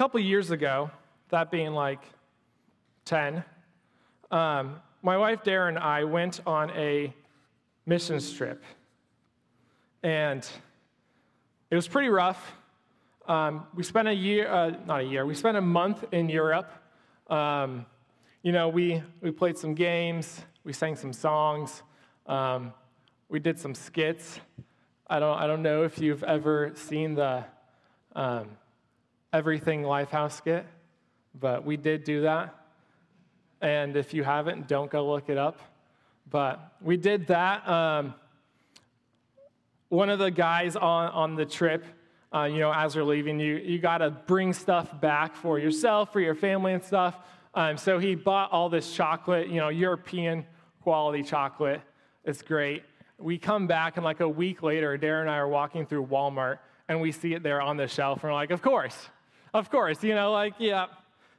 couple years ago, that being like 10, um, my wife Darren and I went on a missions trip. And it was pretty rough. Um, we spent a year, uh, not a year, we spent a month in Europe. Um, you know, we, we played some games, we sang some songs, um, we did some skits. I don't, I don't know if you've ever seen the um, Everything Lifehouse get, but we did do that. And if you haven't, don't go look it up. But we did that. Um, one of the guys on, on the trip, uh, you know, as we're leaving, you, you got to bring stuff back for yourself, for your family and stuff. Um, so he bought all this chocolate, you know, European quality chocolate. It's great. We come back, and like a week later, Darren and I are walking through Walmart, and we see it there on the shelf. And we're like, of course, of course, you know, like, yeah,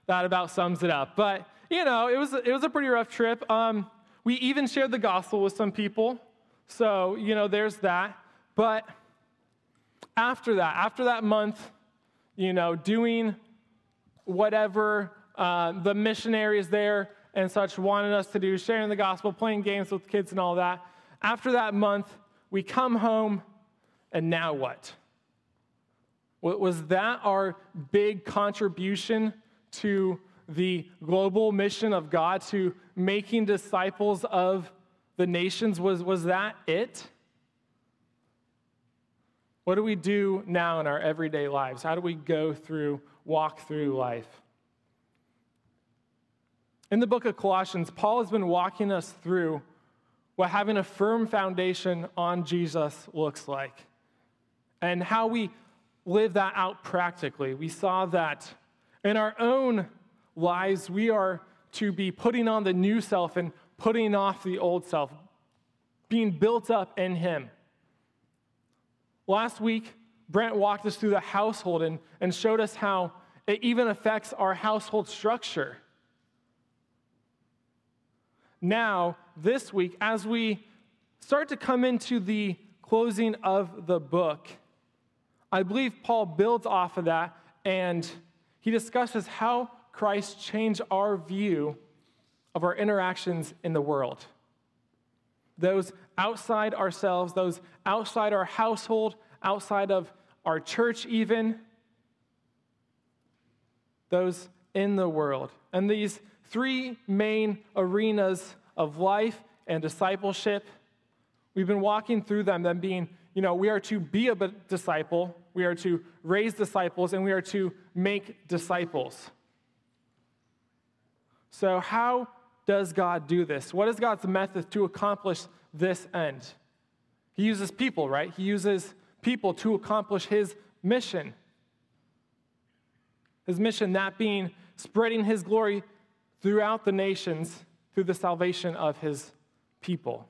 that about sums it up. But, you know, it was, it was a pretty rough trip. Um, we even shared the gospel with some people. So, you know, there's that. But after that, after that month, you know, doing whatever uh, the missionaries there and such wanted us to do, sharing the gospel, playing games with kids and all that. After that month, we come home, and now what? Was that our big contribution to the global mission of God, to making disciples of the nations? Was, was that it? What do we do now in our everyday lives? How do we go through, walk through life? In the book of Colossians, Paul has been walking us through what having a firm foundation on Jesus looks like and how we live that out practically. We saw that in our own lives, we are to be putting on the new self and putting off the old self, being built up in Him. Last week, Brent walked us through the household and, and showed us how it even affects our household structure. Now, this week, as we start to come into the closing of the book, I believe Paul builds off of that and he discusses how Christ changed our view of our interactions in the world. Those outside ourselves, those outside our household, outside of our church, even, those in the world. And these three main arenas of life and discipleship, we've been walking through them, them being, you know, we are to be a disciple, we are to raise disciples, and we are to make disciples. So, how does God do this? What is God's method to accomplish this end? He uses people, right? He uses people to accomplish his mission. His mission, that being spreading his glory throughout the nations through the salvation of his people.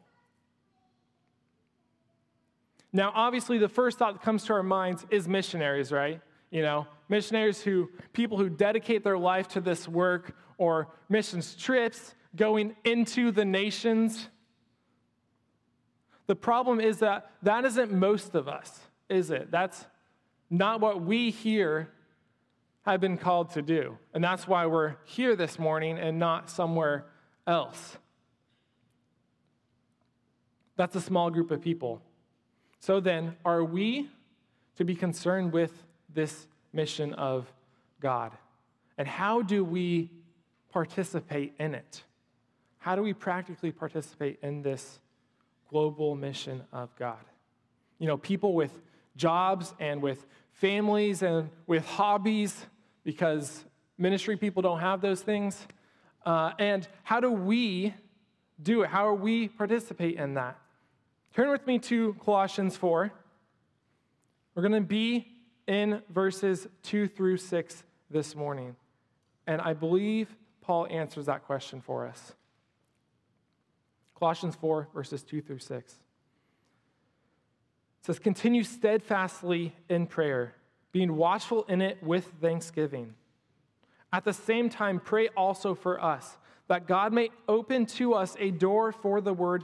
Now, obviously, the first thought that comes to our minds is missionaries, right? You know, missionaries who, people who dedicate their life to this work, or missions trips going into the nations. The problem is that that isn't most of us, is it? That's not what we here have been called to do. And that's why we're here this morning and not somewhere else. That's a small group of people. So then, are we to be concerned with this mission of God? And how do we participate in it? How do we practically participate in this global mission of God? You know, people with jobs and with families and with hobbies, because ministry people don't have those things. Uh, and how do we do it? How are we participate in that? Turn with me to Colossians 4. We're going to be in verses 2 through 6 this morning. And I believe Paul answers that question for us. Colossians 4, verses 2 through 6. It says, Continue steadfastly in prayer, being watchful in it with thanksgiving. At the same time, pray also for us, that God may open to us a door for the word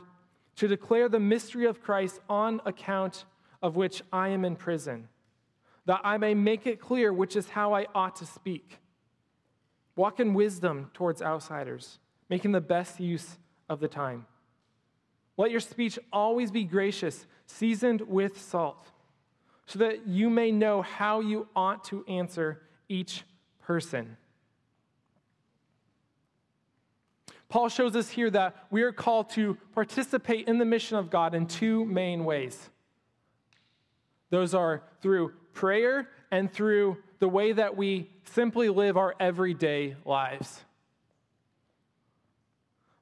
to declare the mystery of Christ on account of which I am in prison that I may make it clear which is how I ought to speak. Walk in wisdom towards outsiders, making the best use of the time. Let your speech always be gracious, seasoned with salt, so that you may know how you ought to answer each person. Paul shows us here that we are called to participate in the mission of God in two main ways. Those are through prayer and through the way that we simply live our everyday lives.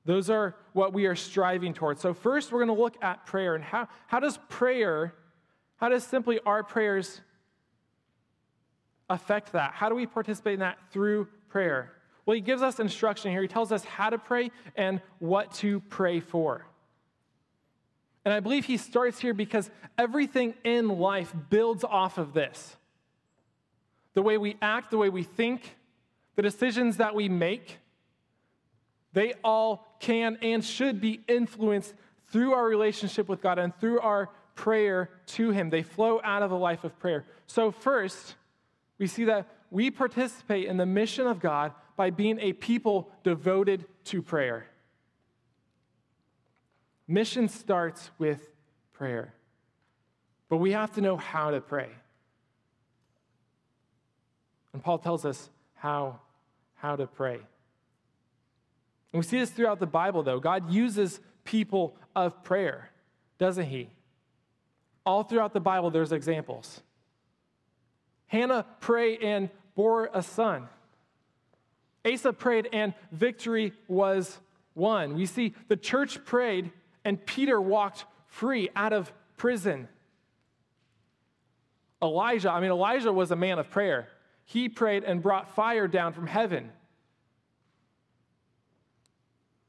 Those are what we are striving towards. So, first, we're going to look at prayer and how, how does prayer, how does simply our prayers affect that? How do we participate in that through prayer? Well, he gives us instruction here. He tells us how to pray and what to pray for. And I believe he starts here because everything in life builds off of this. The way we act, the way we think, the decisions that we make, they all can and should be influenced through our relationship with God and through our prayer to Him. They flow out of a life of prayer. So, first, we see that we participate in the mission of God by being a people devoted to prayer. Mission starts with prayer, but we have to know how to pray. And Paul tells us how, how to pray. And we see this throughout the Bible, though. God uses people of prayer, doesn't He? All throughout the Bible, there's examples. Hannah prayed and bore a son. Asa prayed and victory was won. We see the church prayed and Peter walked free out of prison. Elijah, I mean, Elijah was a man of prayer. He prayed and brought fire down from heaven.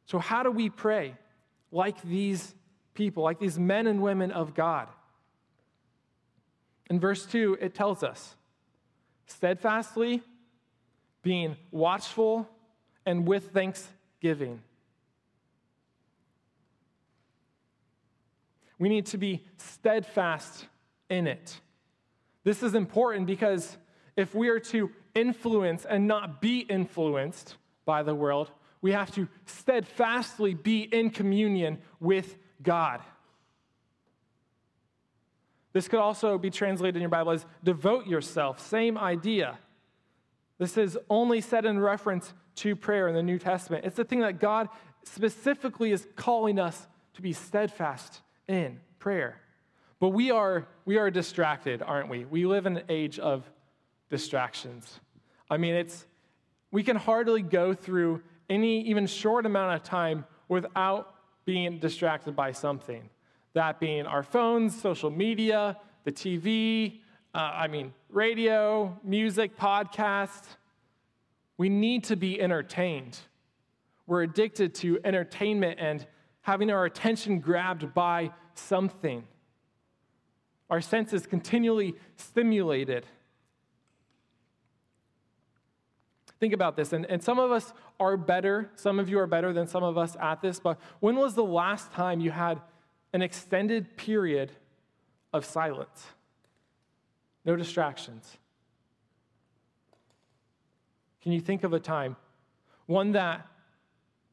So, how do we pray like these people, like these men and women of God? In verse 2, it tells us steadfastly, being watchful, and with thanksgiving. We need to be steadfast in it. This is important because if we are to influence and not be influenced by the world, we have to steadfastly be in communion with God. This could also be translated in your Bible as devote yourself, same idea. This is only said in reference to prayer in the New Testament. It's the thing that God specifically is calling us to be steadfast in prayer. But we are, we are distracted, aren't we? We live in an age of distractions. I mean, it's, we can hardly go through any even short amount of time without being distracted by something. That being our phones, social media, the TV, uh, I mean, radio, music, podcast. We need to be entertained. We're addicted to entertainment and having our attention grabbed by something. Our senses continually stimulated. Think about this, and, and some of us are better, some of you are better than some of us at this, but when was the last time you had an extended period of silence? No distractions. Can you think of a time? One that,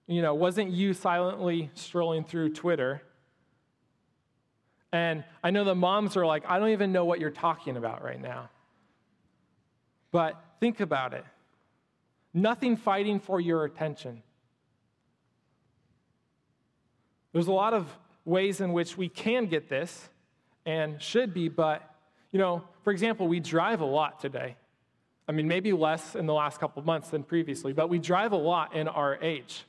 you know, wasn't you silently strolling through Twitter. And I know the moms are like, I don't even know what you're talking about right now. But think about it nothing fighting for your attention. There's a lot of ways in which we can get this and should be, but, you know, for example, we drive a lot today. I mean, maybe less in the last couple of months than previously, but we drive a lot in our age.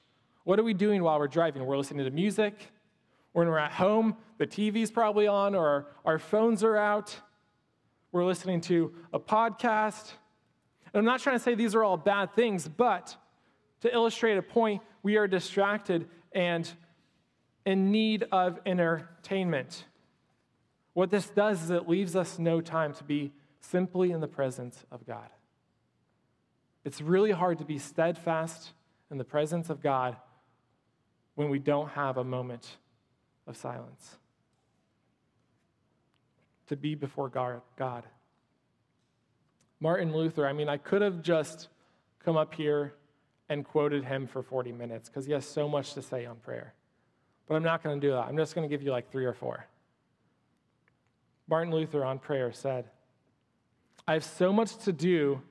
What are we doing while we're driving? We're listening to music. When we're at home, the TV's probably on or our, our phones are out. We're listening to a podcast. And I'm not trying to say these are all bad things, but to illustrate a point, we are distracted and in need of entertainment. What this does is it leaves us no time to be simply in the presence of God. It's really hard to be steadfast in the presence of God when we don't have a moment of silence. To be before God. Martin Luther, I mean, I could have just come up here and quoted him for 40 minutes because he has so much to say on prayer. But I'm not going to do that. I'm just going to give you like three or four. Martin Luther on prayer said, I have so much to do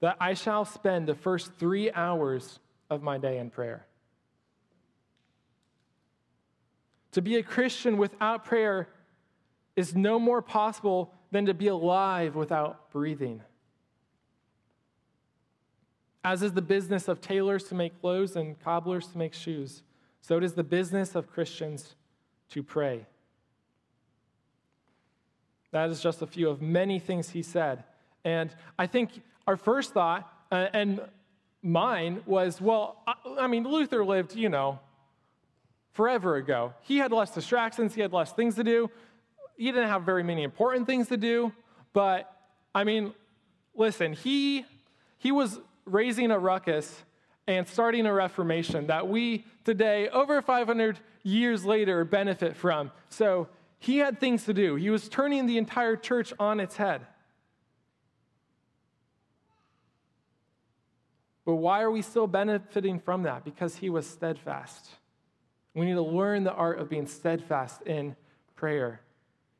that I shall spend the first three hours of my day in prayer. To be a Christian without prayer is no more possible than to be alive without breathing. As is the business of tailors to make clothes and cobblers to make shoes, so it is the business of Christians to pray. That is just a few of many things he said. And I think our first thought, uh, and mine, was well, I, I mean, Luther lived, you know, forever ago. He had less distractions, he had less things to do. He didn't have very many important things to do. But, I mean, listen, he, he was raising a ruckus and starting a reformation that we today, over 500 years later, benefit from. So he had things to do. He was turning the entire church on its head. But why are we still benefiting from that? Because he was steadfast. We need to learn the art of being steadfast in prayer.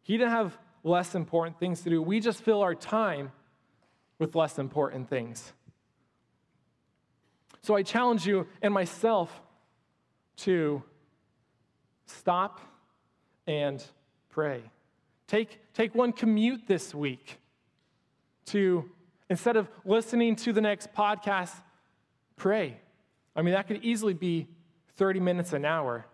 He didn't have less important things to do. We just fill our time with less important things. So I challenge you and myself to stop and pray. Take, take one commute this week to, instead of listening to the next podcast, pray. I mean, that could easily be 30 minutes an hour.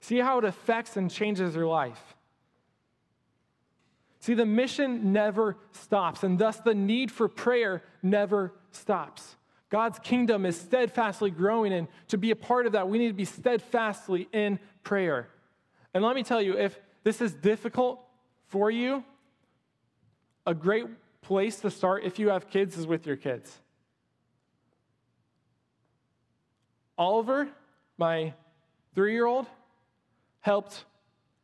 See how it affects and changes your life. See, the mission never stops, and thus the need for prayer never stops. God's kingdom is steadfastly growing, and to be a part of that, we need to be steadfastly in prayer. And let me tell you, if this is difficult for you, a great place to start if you have kids is with your kids. Oliver, my three year old, helped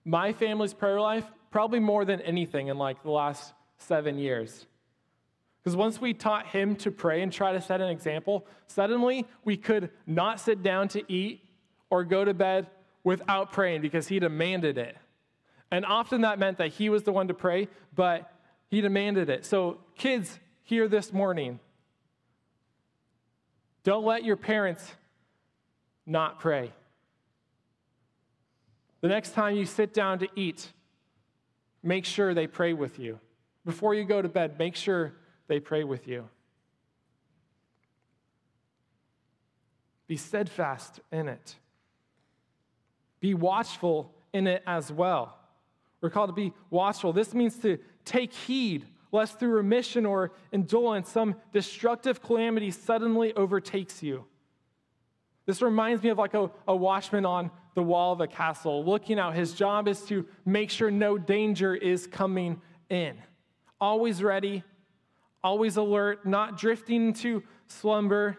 my family's prayer life probably more than anything in like the last seven years. Because once we taught him to pray and try to set an example, suddenly we could not sit down to eat or go to bed without praying because he demanded it. And often that meant that he was the one to pray, but he demanded it. So, kids, here this morning, don't let your parents not pray. The next time you sit down to eat, make sure they pray with you. Before you go to bed, make sure they pray with you. Be steadfast in it. Be watchful in it as well. We're called to be watchful. This means to take heed, lest through remission or indolence some destructive calamity suddenly overtakes you. This reminds me of like a, a watchman on the wall of a castle, looking out. His job is to make sure no danger is coming in. Always ready, always alert, not drifting into slumber.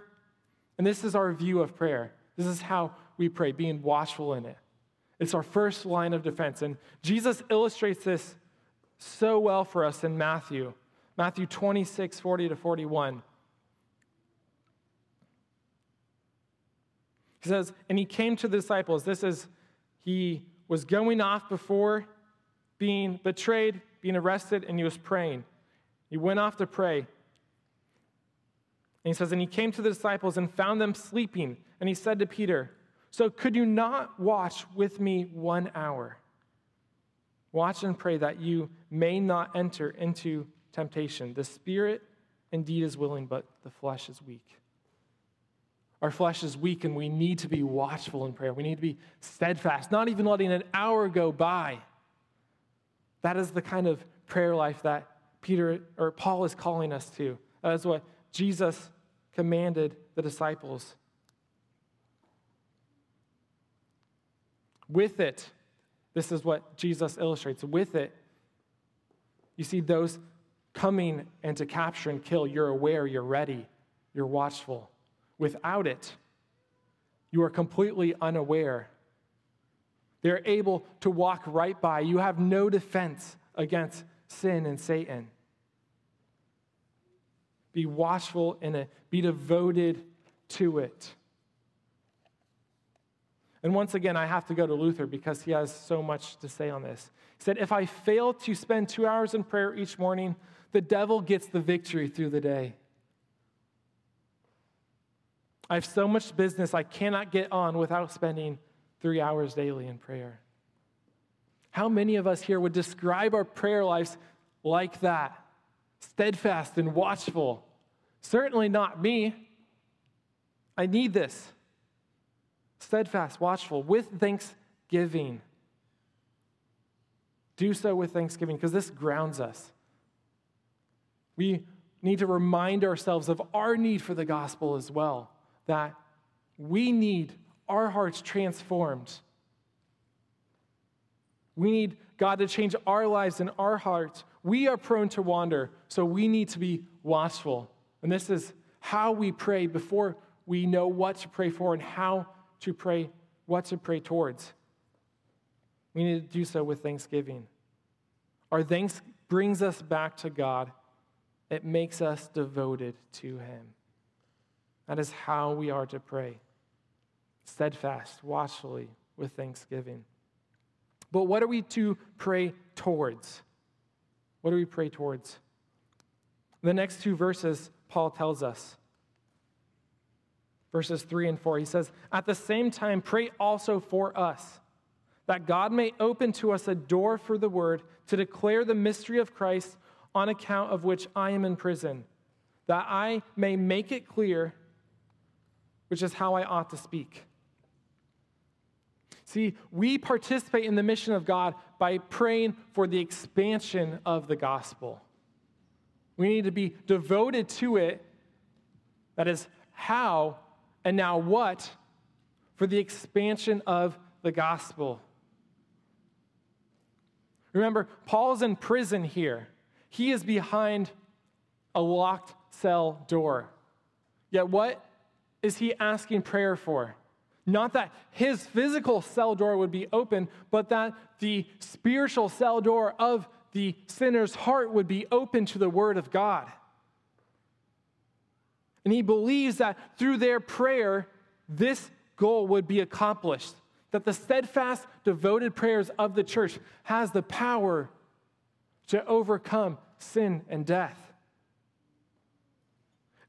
And this is our view of prayer. This is how we pray, being watchful in it. It's our first line of defense. And Jesus illustrates this so well for us in Matthew, Matthew 26, 40 to 41. He says, and he came to the disciples. This is, he was going off before being betrayed, being arrested, and he was praying. He went off to pray. And he says, and he came to the disciples and found them sleeping. And he said to Peter, So could you not watch with me one hour? Watch and pray that you may not enter into temptation. The spirit indeed is willing, but the flesh is weak. Our flesh is weak and we need to be watchful in prayer. We need to be steadfast, not even letting an hour go by. That is the kind of prayer life that Peter or Paul is calling us to. That is what Jesus commanded the disciples. With it, this is what Jesus illustrates. With it, you see those coming and to capture and kill. You're aware, you're ready, you're watchful. Without it, you are completely unaware. They're able to walk right by. You have no defense against sin and Satan. Be watchful in it, be devoted to it. And once again, I have to go to Luther because he has so much to say on this. He said, If I fail to spend two hours in prayer each morning, the devil gets the victory through the day. I have so much business I cannot get on without spending three hours daily in prayer. How many of us here would describe our prayer lives like that? Steadfast and watchful. Certainly not me. I need this. Steadfast, watchful, with thanksgiving. Do so with thanksgiving because this grounds us. We need to remind ourselves of our need for the gospel as well, that we need our hearts transformed. We need God to change our lives and our hearts. We are prone to wander, so we need to be watchful. And this is how we pray before we know what to pray for and how to pray, what to pray towards. We need to do so with thanksgiving. Our thanks brings us back to God, it makes us devoted to Him. That is how we are to pray steadfast, watchfully, with thanksgiving. But what are we to pray towards? What do we pray towards? The next two verses, Paul tells us. Verses 3 and 4, he says, At the same time, pray also for us, that God may open to us a door for the word to declare the mystery of Christ, on account of which I am in prison, that I may make it clear, which is how I ought to speak. See, we participate in the mission of God by praying for the expansion of the gospel. We need to be devoted to it. That is, how and now what for the expansion of the gospel. Remember, Paul's in prison here. He is behind a locked cell door. Yet, what is he asking prayer for? Not that his physical cell door would be open, but that the spiritual cell door of the sinner's heart would be open to the Word of God. And he believes that through their prayer, this goal would be accomplished. That the steadfast, devoted prayers of the church has the power to overcome sin and death.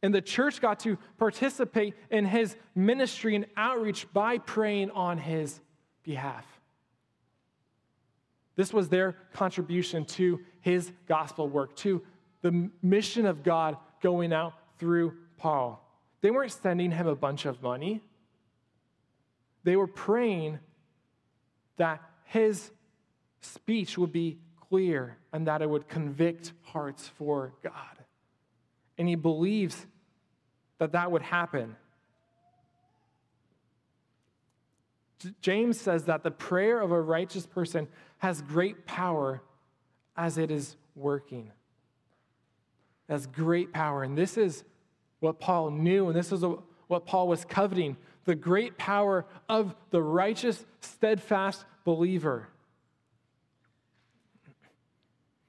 And the church got to participate in his ministry and outreach by praying on his behalf. This was their contribution to his gospel work, to the mission of God going out through Paul. They weren't sending him a bunch of money, they were praying that his speech would be clear and that it would convict hearts for God. And he believes that that would happen. James says that the prayer of a righteous person has great power as it is working. It has great power. And this is what Paul knew, and this is what Paul was coveting the great power of the righteous, steadfast believer.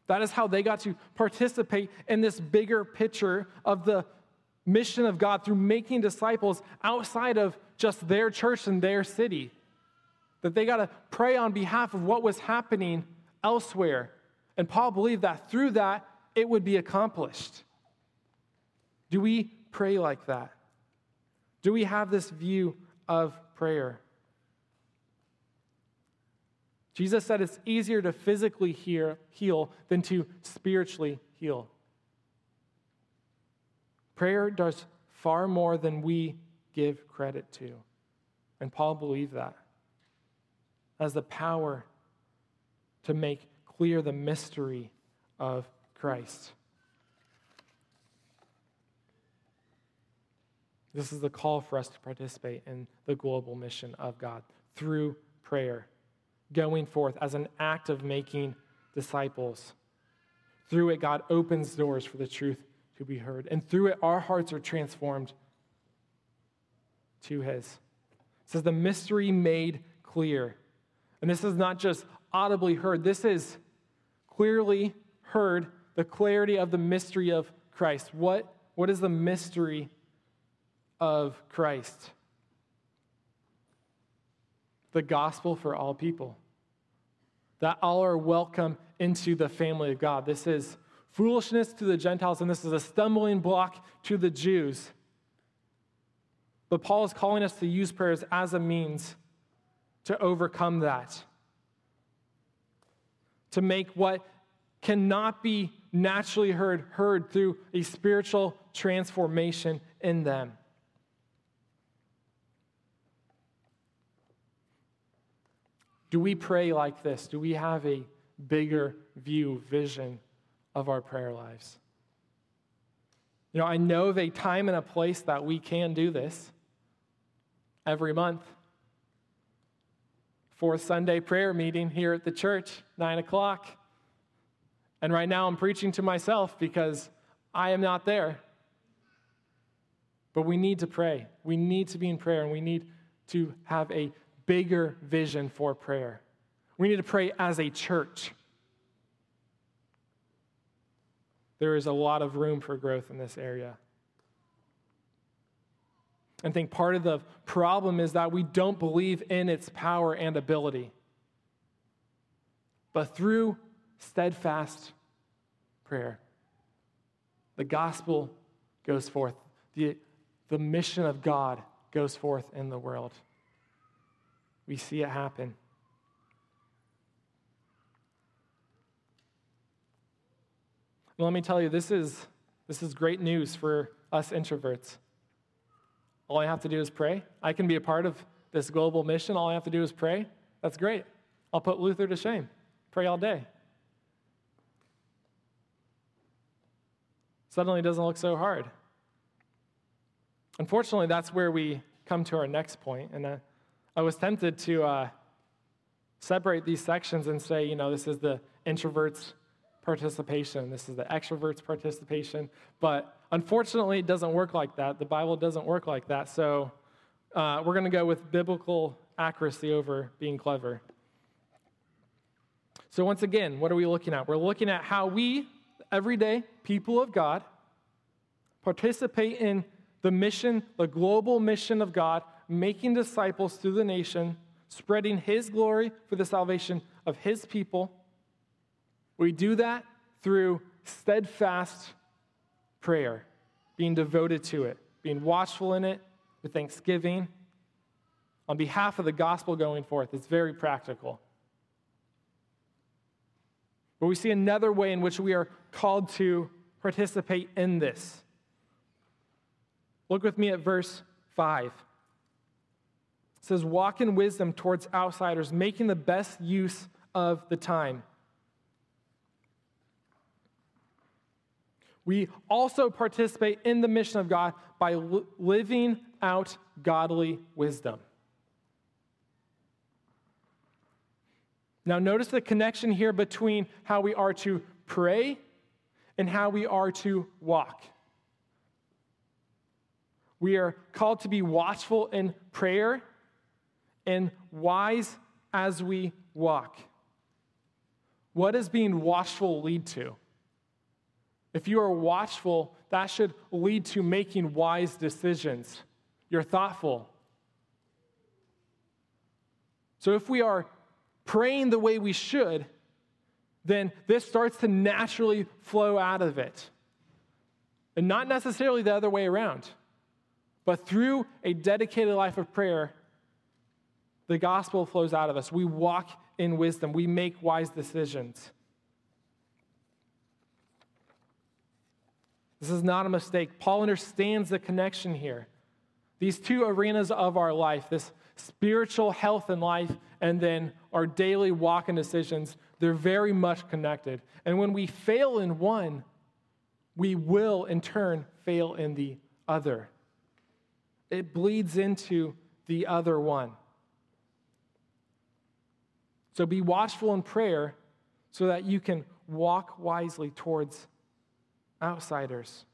That is how they got to participate in this bigger picture of the mission of God through making disciples outside of just their church and their city. That they got to pray on behalf of what was happening elsewhere. And Paul believed that through that, it would be accomplished. Do we pray like that? Do we have this view of prayer? Jesus said it's easier to physically heal than to spiritually heal. Prayer does far more than we give credit to. And Paul believed that as the power to make clear the mystery of Christ. This is the call for us to participate in the global mission of God through prayer, going forth as an act of making disciples. Through it, God opens doors for the truth to be heard. And through it, our hearts are transformed to His. It says, the mystery made clear. And this is not just audibly heard, this is clearly heard the clarity of the mystery of Christ. What, what is the mystery of Christ? The gospel for all people. That all are welcome into the family of God. This is foolishness to the Gentiles, and this is a stumbling block to the Jews. But Paul is calling us to use prayers as a means to overcome that, to make what cannot be naturally heard heard through a spiritual transformation in them. Do we pray like this? Do we have a bigger view, vision of our prayer lives? You know, I know of a time and a place that we can do this every month. Fourth Sunday prayer meeting here at the church, 9 o'clock. And right now I'm preaching to myself because I am not there. But we need to pray. We need to be in prayer and we need to have a bigger vision for prayer. We need to pray as a church. There is a lot of room for growth in this area. I think part of the problem is that we don't believe in its power and ability. But through steadfast prayer, the gospel goes forth, the, the mission of God goes forth in the world. We see it happen. Let me tell you, this is, this is great news for us introverts. All I have to do is pray. I can be a part of this global mission. All I have to do is pray. That's great. I'll put Luther to shame. Pray all day. Suddenly it doesn't look so hard. Unfortunately, that's where we come to our next point. And uh, I was tempted to uh, separate these sections and say, you know, this is the introverts participation. This is the extrovert's participation. But unfortunately, it doesn't work like that. The Bible doesn't work like that. So uh, we're going to go with biblical accuracy over being clever. So, once again, what are we looking at? We're looking at how we, everyday people of God, participate in the mission, the global mission of God, making disciples through the nation, spreading His glory for the salvation of His people we do that through steadfast prayer, being devoted to it, being watchful in it with thanksgiving. On behalf of the gospel going forth, it's very practical. But we see another way in which we are called to participate in this. Look with me at verse 5. It says, Walk in wisdom towards outsiders, making the best use of the time. We also participate in the mission of God by li- living out godly wisdom. Now, notice the connection here between how we are to pray and how we are to walk. We are called to be watchful in prayer and wise as we walk. What does being watchful lead to? If you are watchful, that should lead to making wise decisions. You're thoughtful. So if we are praying the way we should, then this starts to naturally flow out of it. And not necessarily the other way around, but through a dedicated life of prayer, the gospel flows out of us. We walk in wisdom, we make wise decisions. This is not a mistake. Paul understands the connection here. These two arenas of our life, this spiritual health and life and then our daily walk and decisions, they're very much connected. And when we fail in one, we will in turn fail in the other. It bleeds into the other one. So be watchful in prayer so that you can walk wisely towards outsiders.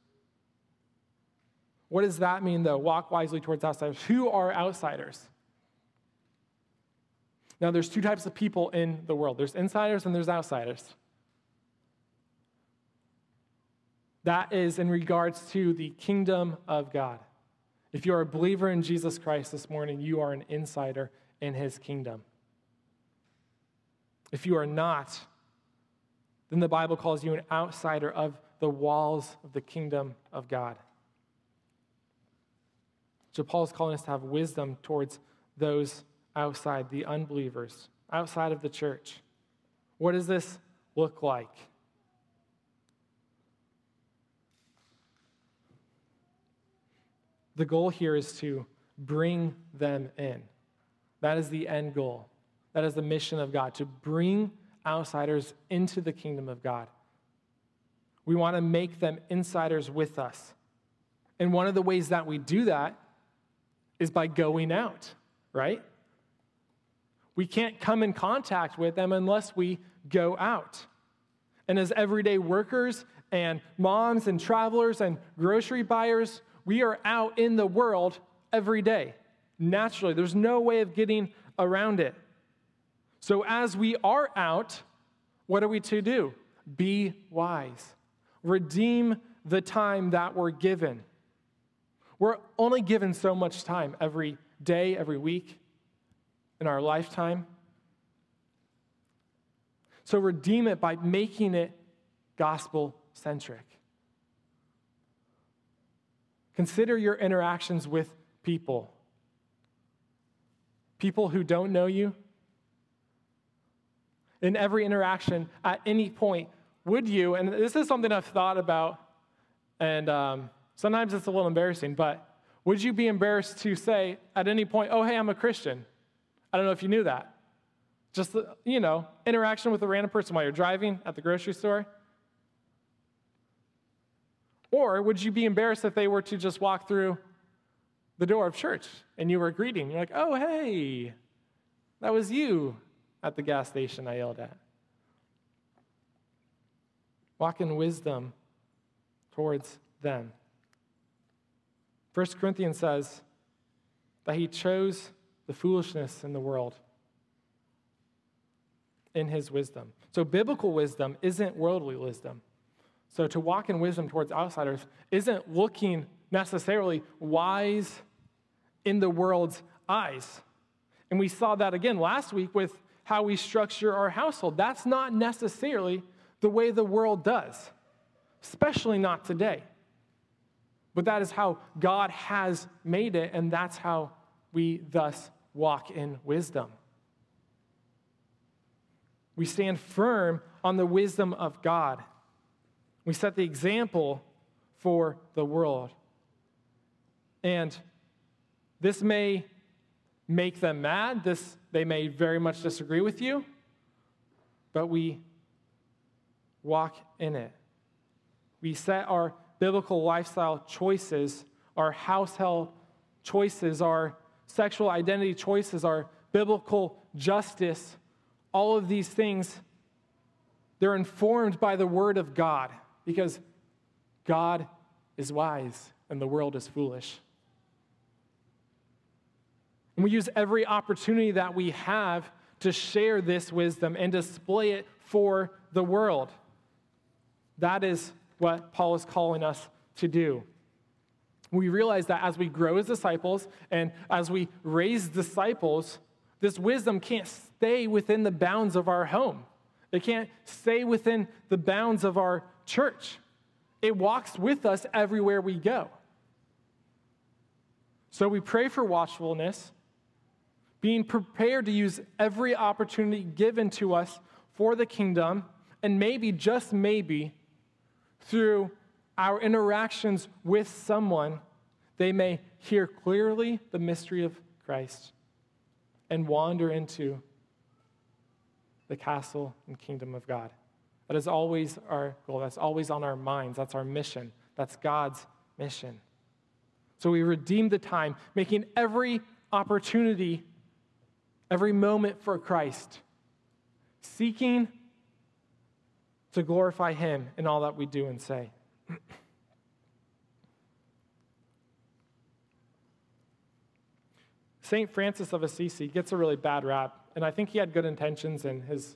What does that mean, though? Walk wisely towards outsiders. Who are outsiders? Now, there's two types of people in the world there's insiders and there's outsiders. That is in regards to the kingdom of God. If you are a believer in Jesus Christ this morning, you are an insider in his kingdom. If you are not, then the Bible calls you an outsider of the walls of the kingdom of God. So Paul is calling us to have wisdom towards those outside, the unbelievers, outside of the church. What does this look like? The goal here is to bring them in. That is the end goal. That is the mission of God, to bring outsiders into the kingdom of God. We want to make them insiders with us. And one of the ways that we do that is by going out, right? We can't come in contact with them unless we go out. And as everyday workers and moms and travelers and grocery buyers, we are out in the world every day. Naturally, there's no way of getting around it. So, as we are out, what are we to do? Be wise. Redeem the time that we're given. We're only given so much time every day, every week, in our lifetime. So, redeem it by making it gospel centric. Consider your interactions with people. People who don't know you. In every interaction, at any point, would you, and this is something I've thought about, and um, sometimes it's a little embarrassing, but would you be embarrassed to say at any point, oh, hey, I'm a Christian? I don't know if you knew that. Just, you know, interaction with a random person while you're driving at the grocery store. Or would you be embarrassed if they were to just walk through the door of church and you were greeting? You're like, oh, hey, that was you at the gas station I yelled at. Walk in wisdom towards them. 1 Corinthians says that he chose the foolishness in the world in his wisdom. So, biblical wisdom isn't worldly wisdom. So, to walk in wisdom towards outsiders isn't looking necessarily wise in the world's eyes. And we saw that again last week with how we structure our household. That's not necessarily the way the world does, especially not today. But that is how God has made it, and that's how we thus walk in wisdom. We stand firm on the wisdom of God. We set the example for the world. And this may make them mad. This, they may very much disagree with you, but we walk in it. We set our biblical lifestyle choices, our household choices, our sexual identity choices, our biblical justice, all of these things, they're informed by the Word of God because God is wise and the world is foolish. And we use every opportunity that we have to share this wisdom and display it for the world. That is what Paul is calling us to do. We realize that as we grow as disciples and as we raise disciples, this wisdom can't stay within the bounds of our home. It can't stay within the bounds of our church. It walks with us everywhere we go. So we pray for watchfulness, being prepared to use every opportunity given to us for the kingdom, and maybe, just maybe, through our interactions with someone, they may hear clearly the mystery of Christ and wander into the castle and kingdom of God. That is always our goal. That's always on our minds. That's our mission. That's God's mission. So we redeem the time, making every opportunity, every moment for Christ, seeking to glorify Him in all that we do and say. St. Francis of Assisi gets a really bad rap, and I think he had good intentions in his,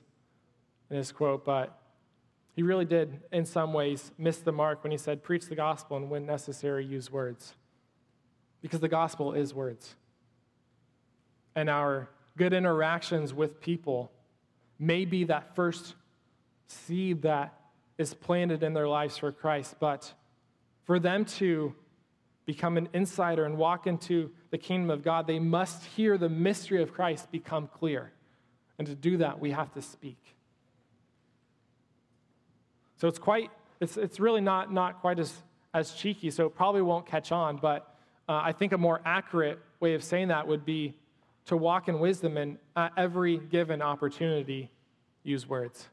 in his quote, but He really did, in some ways, miss the mark when he said, Preach the gospel and, when necessary, use words. Because the gospel is words. And our good interactions with people may be that first seed that is planted in their lives for Christ, but for them to become an insider and walk into the kingdom of God, they must hear the mystery of Christ become clear. And to do that, we have to speak. So it's quite, it's, it's really not, not quite as, as cheeky, so it probably won't catch on, but uh, I think a more accurate way of saying that would be to walk in wisdom and at every given opportunity, use words.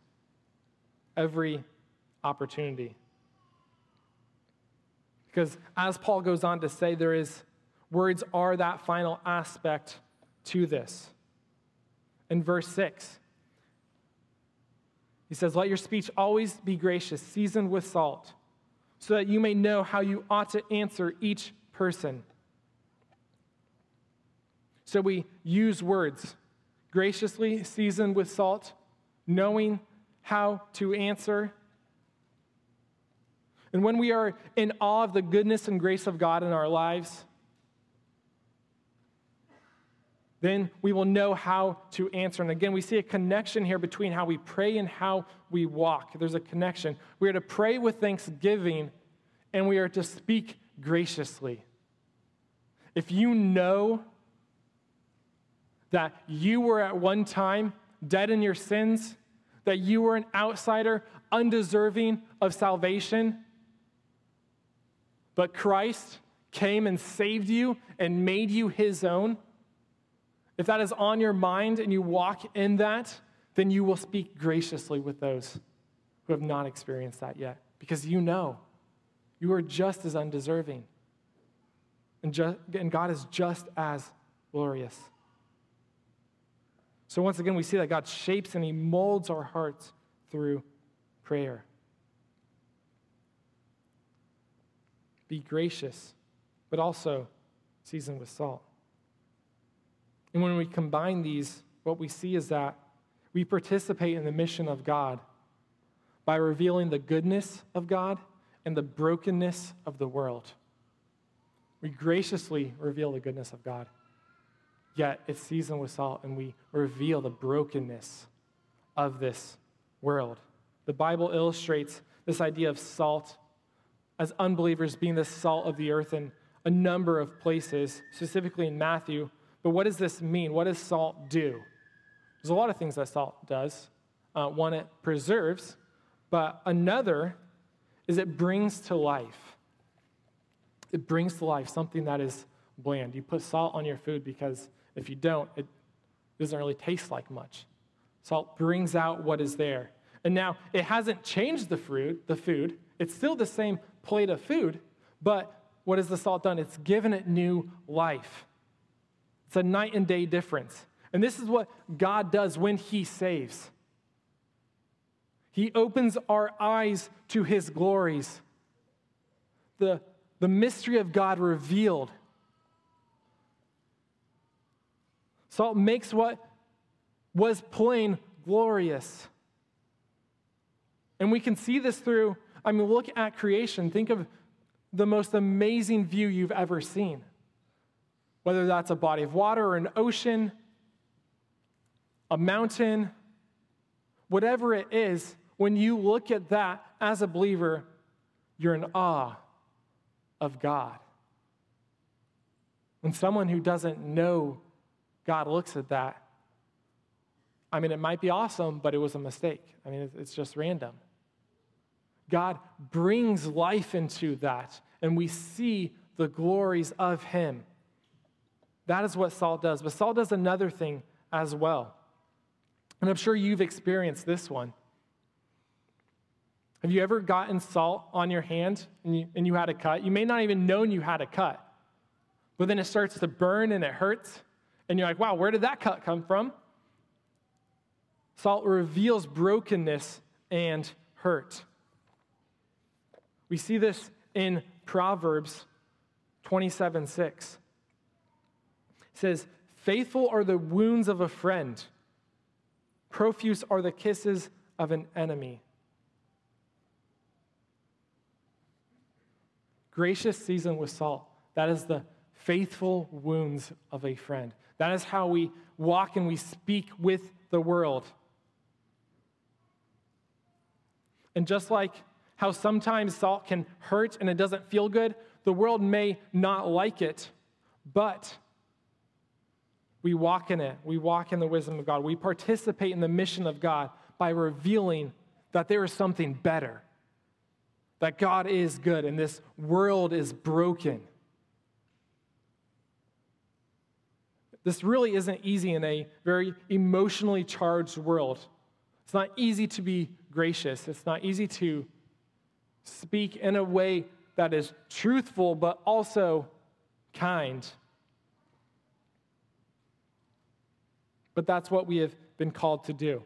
Every opportunity. Because as Paul goes on to say, there is words are that final aspect to this. In verse 6, he says, Let your speech always be gracious, seasoned with salt, so that you may know how you ought to answer each person. So we use words graciously, seasoned with salt, knowing how to answer. And when we are in awe of the goodness and grace of God in our lives, then we will know how to answer. And again, we see a connection here between how we pray and how we walk. There's a connection. We are to pray with thanksgiving and we are to speak graciously. If you know that you were at one time dead in your sins, that you were an outsider, undeserving of salvation, but Christ came and saved you and made you his own. If that is on your mind and you walk in that, then you will speak graciously with those who have not experienced that yet because you know you are just as undeserving. And, just, and God is just as glorious. So, once again, we see that God shapes and He molds our hearts through prayer. Be gracious, but also seasoned with salt. And when we combine these, what we see is that we participate in the mission of God by revealing the goodness of God and the brokenness of the world. We graciously reveal the goodness of God yet it's seasoned with salt, and we reveal the brokenness of this world. The Bible illustrates this idea of salt as unbelievers being the salt of the earth in a number of places, specifically in Matthew. But what does this mean? What does salt do? There's a lot of things that salt does. Uh, one, it preserves, but another is it brings to life. It brings to life something that is bland. You put salt on your food because if you don't, it doesn't really taste like much. Salt brings out what is there. And now it hasn't changed the fruit, the food. It's still the same plate of food, but what has the salt done? It's given it new life. It's a night and day difference. And this is what God does when He saves. He opens our eyes to His glories. The, the mystery of God revealed Salt makes what was plain glorious. And we can see this through, I mean, look at creation. Think of the most amazing view you've ever seen. Whether that's a body of water or an ocean, a mountain, whatever it is, when you look at that as a believer, you're in awe of God. When someone who doesn't know God looks at that. I mean, it might be awesome, but it was a mistake. I mean, it's just random. God brings life into that, and we see the glories of Him. That is what salt does. But salt does another thing as well. And I'm sure you've experienced this one. Have you ever gotten salt on your hand and you, and you had a cut? You may not even known you had a cut, but then it starts to burn and it hurts. And you're like, wow, where did that cut come from? Salt reveals brokenness and hurt. We see this in Proverbs 27 6. It says, Faithful are the wounds of a friend, profuse are the kisses of an enemy. Gracious season with salt. That is the faithful wounds of a friend. That is how we walk and we speak with the world. And just like how sometimes salt can hurt and it doesn't feel good, the world may not like it, but we walk in it. We walk in the wisdom of God. We participate in the mission of God by revealing that there is something better, that God is good and this world is broken. This really isn't easy in a very emotionally charged world. It's not easy to be gracious, it's not easy to speak in a way that is truthful but also kind. But that's what we have been called to do.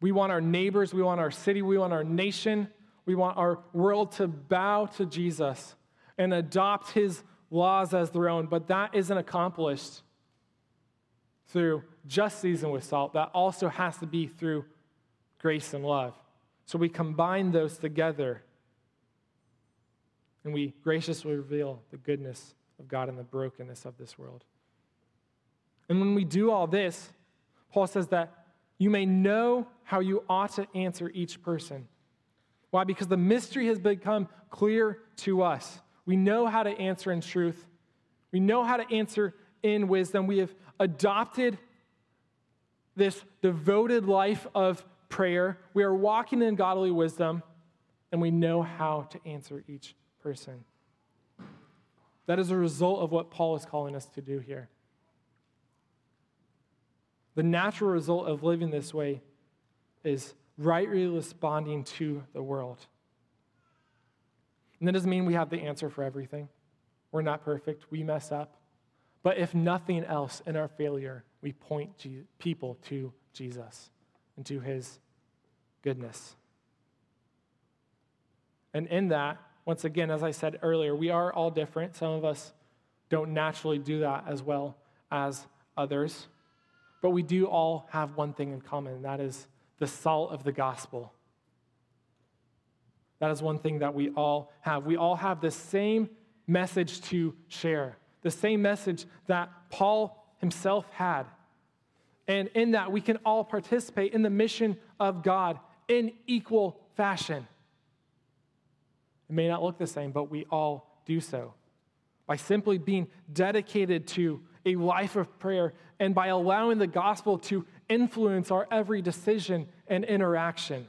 We want our neighbors, we want our city, we want our nation, we want our world to bow to Jesus and adopt his laws as their own, but that isn't accomplished through just season with salt. That also has to be through grace and love. So we combine those together and we graciously reveal the goodness of God and the brokenness of this world. And when we do all this, Paul says that you may know how you ought to answer each person. Why? Because the mystery has become clear to us. We know how to answer in truth. We know how to answer in wisdom. We have adopted this devoted life of prayer. We are walking in godly wisdom, and we know how to answer each person. That is a result of what Paul is calling us to do here. The natural result of living this way is rightly responding to the world. And that doesn't mean we have the answer for everything. We're not perfect, we mess up. But if nothing else in our failure, we point people to Jesus and to his goodness. And in that, once again, as I said earlier, we are all different. Some of us don't naturally do that as well as others. But we do all have one thing in common, and that is the salt of the gospel. That is one thing that we all have. We all have the same message to share, the same message that Paul himself had. And in that, we can all participate in the mission of God in equal fashion. It may not look the same, but we all do so by simply being dedicated to a life of prayer and by allowing the gospel to influence our every decision and interaction.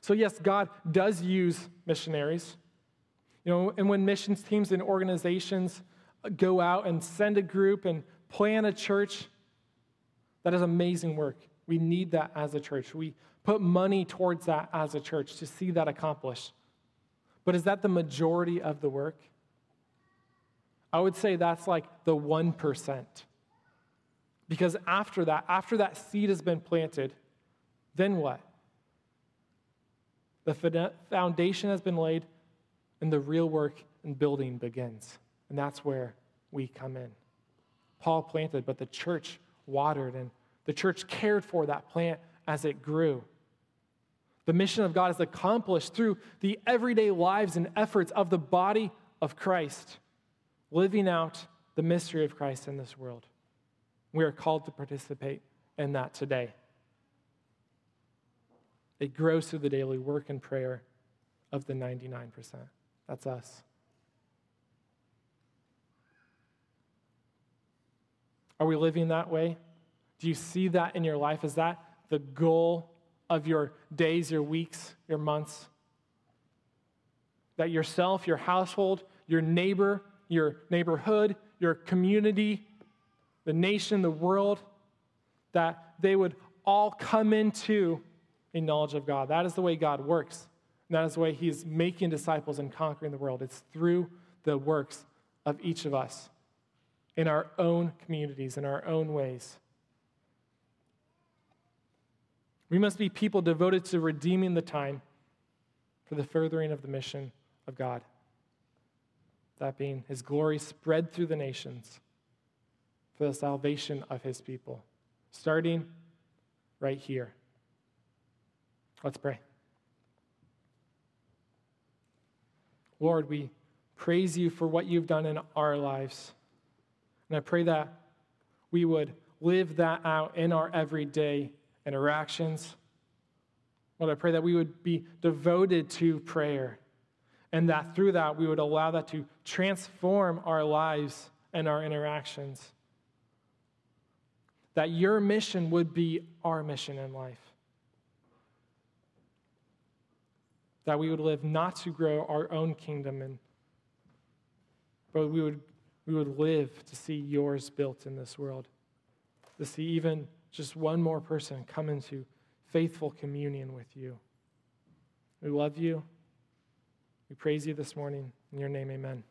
So, yes, God does use missionaries. You know, and when missions teams and organizations go out and send a group and plan a church, that is amazing work. We need that as a church. We put money towards that as a church to see that accomplished. But is that the majority of the work? I would say that's like the 1%. Because after that, after that seed has been planted, then what? The foundation has been laid, and the real work and building begins. And that's where we come in. Paul planted, but the church watered, and the church cared for that plant as it grew. The mission of God is accomplished through the everyday lives and efforts of the body of Christ living out the mystery of Christ in this world. We are called to participate in that today. It grows through the daily work and prayer of the 99%. That's us. Are we living that way? Do you see that in your life? Is that the goal of your days, your weeks, your months? That yourself, your household, your neighbor, your neighborhood, your community, the nation, the world, that they would all come into a knowledge of God. That is the way God works. That is the way He's making disciples and conquering the world. It's through the works of each of us in our own communities, in our own ways. We must be people devoted to redeeming the time for the furthering of the mission of God that being his glory spread through the nations for the salvation of his people, starting right here. Let's pray. Lord, we praise you for what you've done in our lives. And I pray that we would live that out in our everyday interactions. Lord, I pray that we would be devoted to prayer and that through that we would allow that to transform our lives and our interactions. That your mission would be our mission in life. That we would live not to grow our own kingdom, and, but we would, we would live to see yours built in this world. To see even just one more person come into faithful communion with you. We love you. We praise you this morning. In your name, amen.